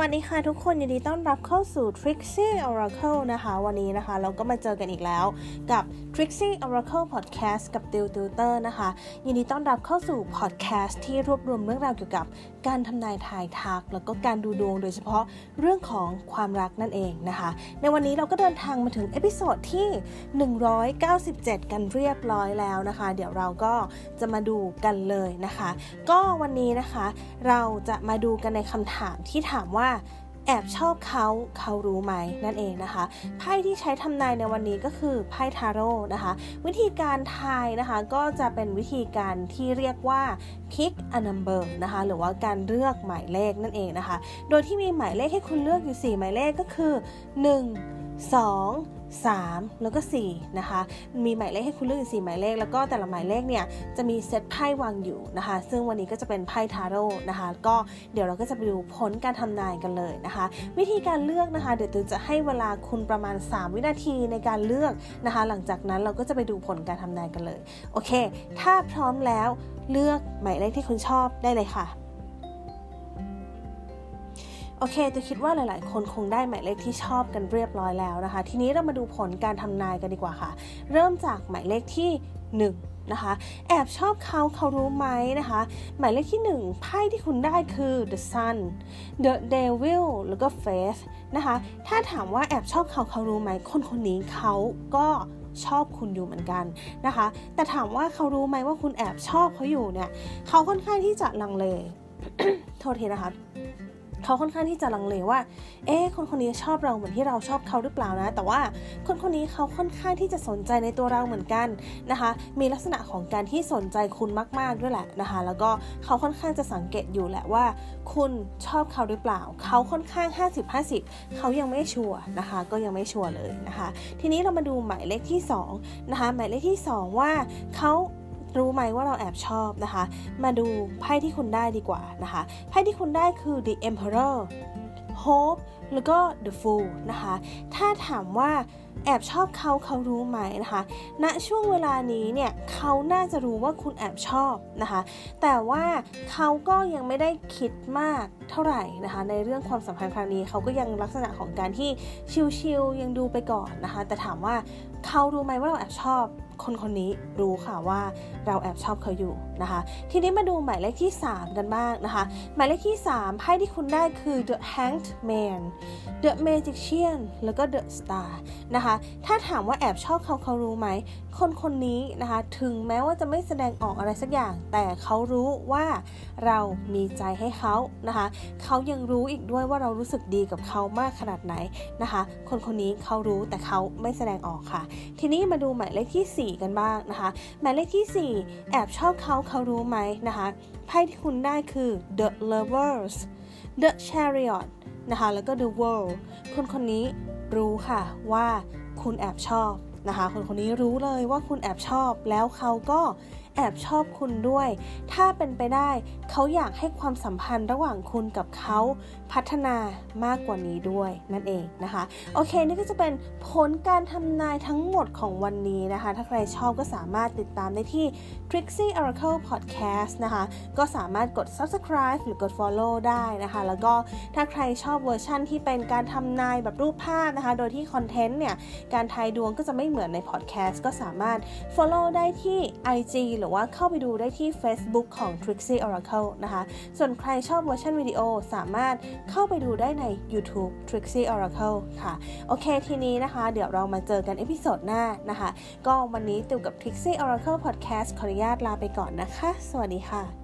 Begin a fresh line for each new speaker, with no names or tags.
สวัสดีค่ะทุกคนยินดีต้อนรับเข้าสู่ Trixie Oracle นะคะ วันนี้นะคะ เราก็มาเจอกันอีกแล้วกับ Trixie Oracle Podcast กับ Tiw Tutor นะคะ ยินดีต้อนรับเข้าสู่ podcast ที่รวบรวมเรื่องราวเกี่ยวกับการทำนายทายทัก แล้วก็การดูดวงโดยเฉพาะเรื่องของความรักนั่นเองนะคะ ในวันนี้เราก็เดินทางมาถึง episode ที่ 197 กันเรียบร้อยแล้วนะคะ เดี๋ยวเราก็จะมาดูกันเลยนะคะ ก็วันนี้นะคะ เราจะมาดูกันในคำถามที่ถามว่าแอบชอบเขาเขารู้ไหมนั่นเองนะคะ ไพ่ที่ใช้ทำนายในวันนี้ก็คือไพ่ทาโร่นะคะ วิธีการทายนะคะก็จะเป็นวิธีการที่เรียกว่า pick a number นะคะ หรือว่าการเลือกหมายเลขนั่นเองนะคะ โดยที่มีหมายเลขให้คุณเลือกอยู่ 4 หมายเลขก็คือ 1 2 3 แล้วก็ 4 นะคะ มีหมายเลขให้คุณเลือกอยู่4หมายเลข แล้วก็แต่ละหมายเลขเนี่ย จะมีเซตไพ่วางอยู่นะคะ ซึ่งวันนี้ก็จะเป็นไพ่ทาโร่นะคะ ก็เดี๋ยวเราก็จะไปดูผลการทำนายกันเลยนะคะ วิธีการเลือกนะคะ เดี๋ยวตจะให้เวลาคุณประมาณ 3 วินาทีในการเลือกนะคะ หลังจากนั้นเราก็จะไปดูผลการทำนายกันเลย โอเค ถ้าพร้อมแล้วเลือกหมายเลขที่คุณชอบได้เลยค่ะ โอเค จะคิดว่าหลาย ๆ คนคงได้หมายเลขที่ชอบกันเรียบร้อยแล้วนะคะ ทีนี้เรามาดูผลการทำนายกันดีกว่าค่ะ เริ่มจากหมายเลขที่ 1นะคะแอบชอบเขาเขารู้ไหมนะคะ หมายเลขที่ 1 ไพ่ที่คุณได้คือ the sun the devil แล้วก็ faith นะคะ ถ้าถามว่าแอบชอบเขาเขารู้ไหม คนคนนี้เขาก็ชอบคุณอยู่เหมือนกันนะคะ แต่ถามว่าเขารู้ไหมว่าคุณแอบชอบเขาอยู่เนี่ย เขาค่อนข้างที่จะลังเล โทษทีนะคะ เขาค่อนข้างที่จะลังเลว่า เอ๊ะคนคนนี้ชอบเราเหมือนที่เราชอบเขาหรือเปล่านะ แต่ว่าคนคนนี้เขาค่อนข้างที่จะสนใจในตัวเราเหมือนกันนะคะ มีลักษณะของการที่สนใจคุณมาก ๆด้วยแหละนะคะ แล้วก็เขาค่อนข้างจะสังเกตอยู่แหละว่า คุณชอบเขาหรือเปล่า เขาค่อนข้าง 50-50 เขายังไม่ชัวร์นะคะ ก็ยังไม่ชัวร์เลยนะคะ ทีนี้เรามาดูหมายเลขที่2นะคะ หมายเลขที่ 2 ว่าเขา รู้ไหมว่าเราแอบชอบนะคะ มาดูไพ่ที่คุณได้ดีกว่านะคะ ไพ่ที่คุณได้คือ the emperor hope แล้วก็ the fool นะคะ ถ้าถามว่าแอบชอบเขาเขารู้ไหมนะคะ ณ ช่วงเวลานี้เนี่ยเขาน่าจะรู้ว่าคุณแอบชอบนะคะ แต่ว่าเขาก็ยังไม่ได้คิดมากเท่าไหร่นะคะ ในเรื่องความสัมพันธ์ครั้งนี้เขาก็ยังลักษณะของการที่ชิลๆยังดูไปก่อนนะคะ แต่ถามว่าเขารู้ไหมว่าเราแอบชอบ คนคนนี้รู้ค่ะว่าเราแอบชอบเขาอยู่นะคะ ทีนี้มาดูหมายเลขที่ 3 กันบ้างนะคะ หมายเลขที่ 3ไพ่ที่คุณได้คือ the hanged man the magician แล้วก็ the star นะคะ ถ้าถามว่าแอบชอบเขาเขารู้ไหม คนคนนี้นะคะ ถึงแม้ว่าจะไม่แสดงออกอะไรสักอย่าง แต่เขารู้ว่าเรามีใจให้เขานะคะ เขายังรู้อีกด้วยว่าเรารู้สึกดีกับเขามากขนาดไหนนะคะ คนคนนี้เขารู้แต่เขาไม่แสดงออกค่ะ ทีนี้มาดูหมายเลขที่4 กันบ้างนะคะ หมายเลขที่ 4 แอบชอบเขาเขารู้ไหมนะคะไพ่ที่คุณได้คือ the lovers the chariot นะคะแล้วก็ the world คนคนนี้รู้ค่ะว่าคุณแอบชอบนะคะ คนคนนี้รู้เลยว่าคุณแอบชอบ แล้วเขาก็ แอบชอบคุณด้วย ถ้าเป็นไปได้ เขาอยากให้ความสัมพันธ์ระหว่างคุณกับเขาพัฒนามากกว่านี้ด้วยนั่นเองนะคะ โอเค นี่ก็จะเป็นผลการทำนายทั้งหมดของวันนี้นะคะ ถ้าใครชอบก็สามารถติดตามได้ที่ Trixie Oracle Podcast นะคะ ก็สามารถกด subscribe หรือกด follow ได้นะคะ แล้วก็ถ้าใครชอบเวอร์ชั่นที่เป็นการทำนายแบบรูปภาพนะคะ โดยที่ content เนี่ย การทายดวงก็จะไม่เหมือนใน podcast ก็สามารถ follow ได้ที่ IG หรือว่าเข้าไปดูได้ที่ Facebook ของ Trixie Oracle นะคะ ส่วนใครชอบเวอร์ชันวิดีโอสามารถเข้าไปดูได้ใน YouTube Trixie Oracle ค่ะ โอเคทีนี้นะคะ เดี๋ยวเรามาเจอกัน episode หน้านะคะ ก็วันนี้ติวกับ Trixie Oracle Podcast ขออนุญาตลาไปก่อนนะคะ สวัสดีค่ะ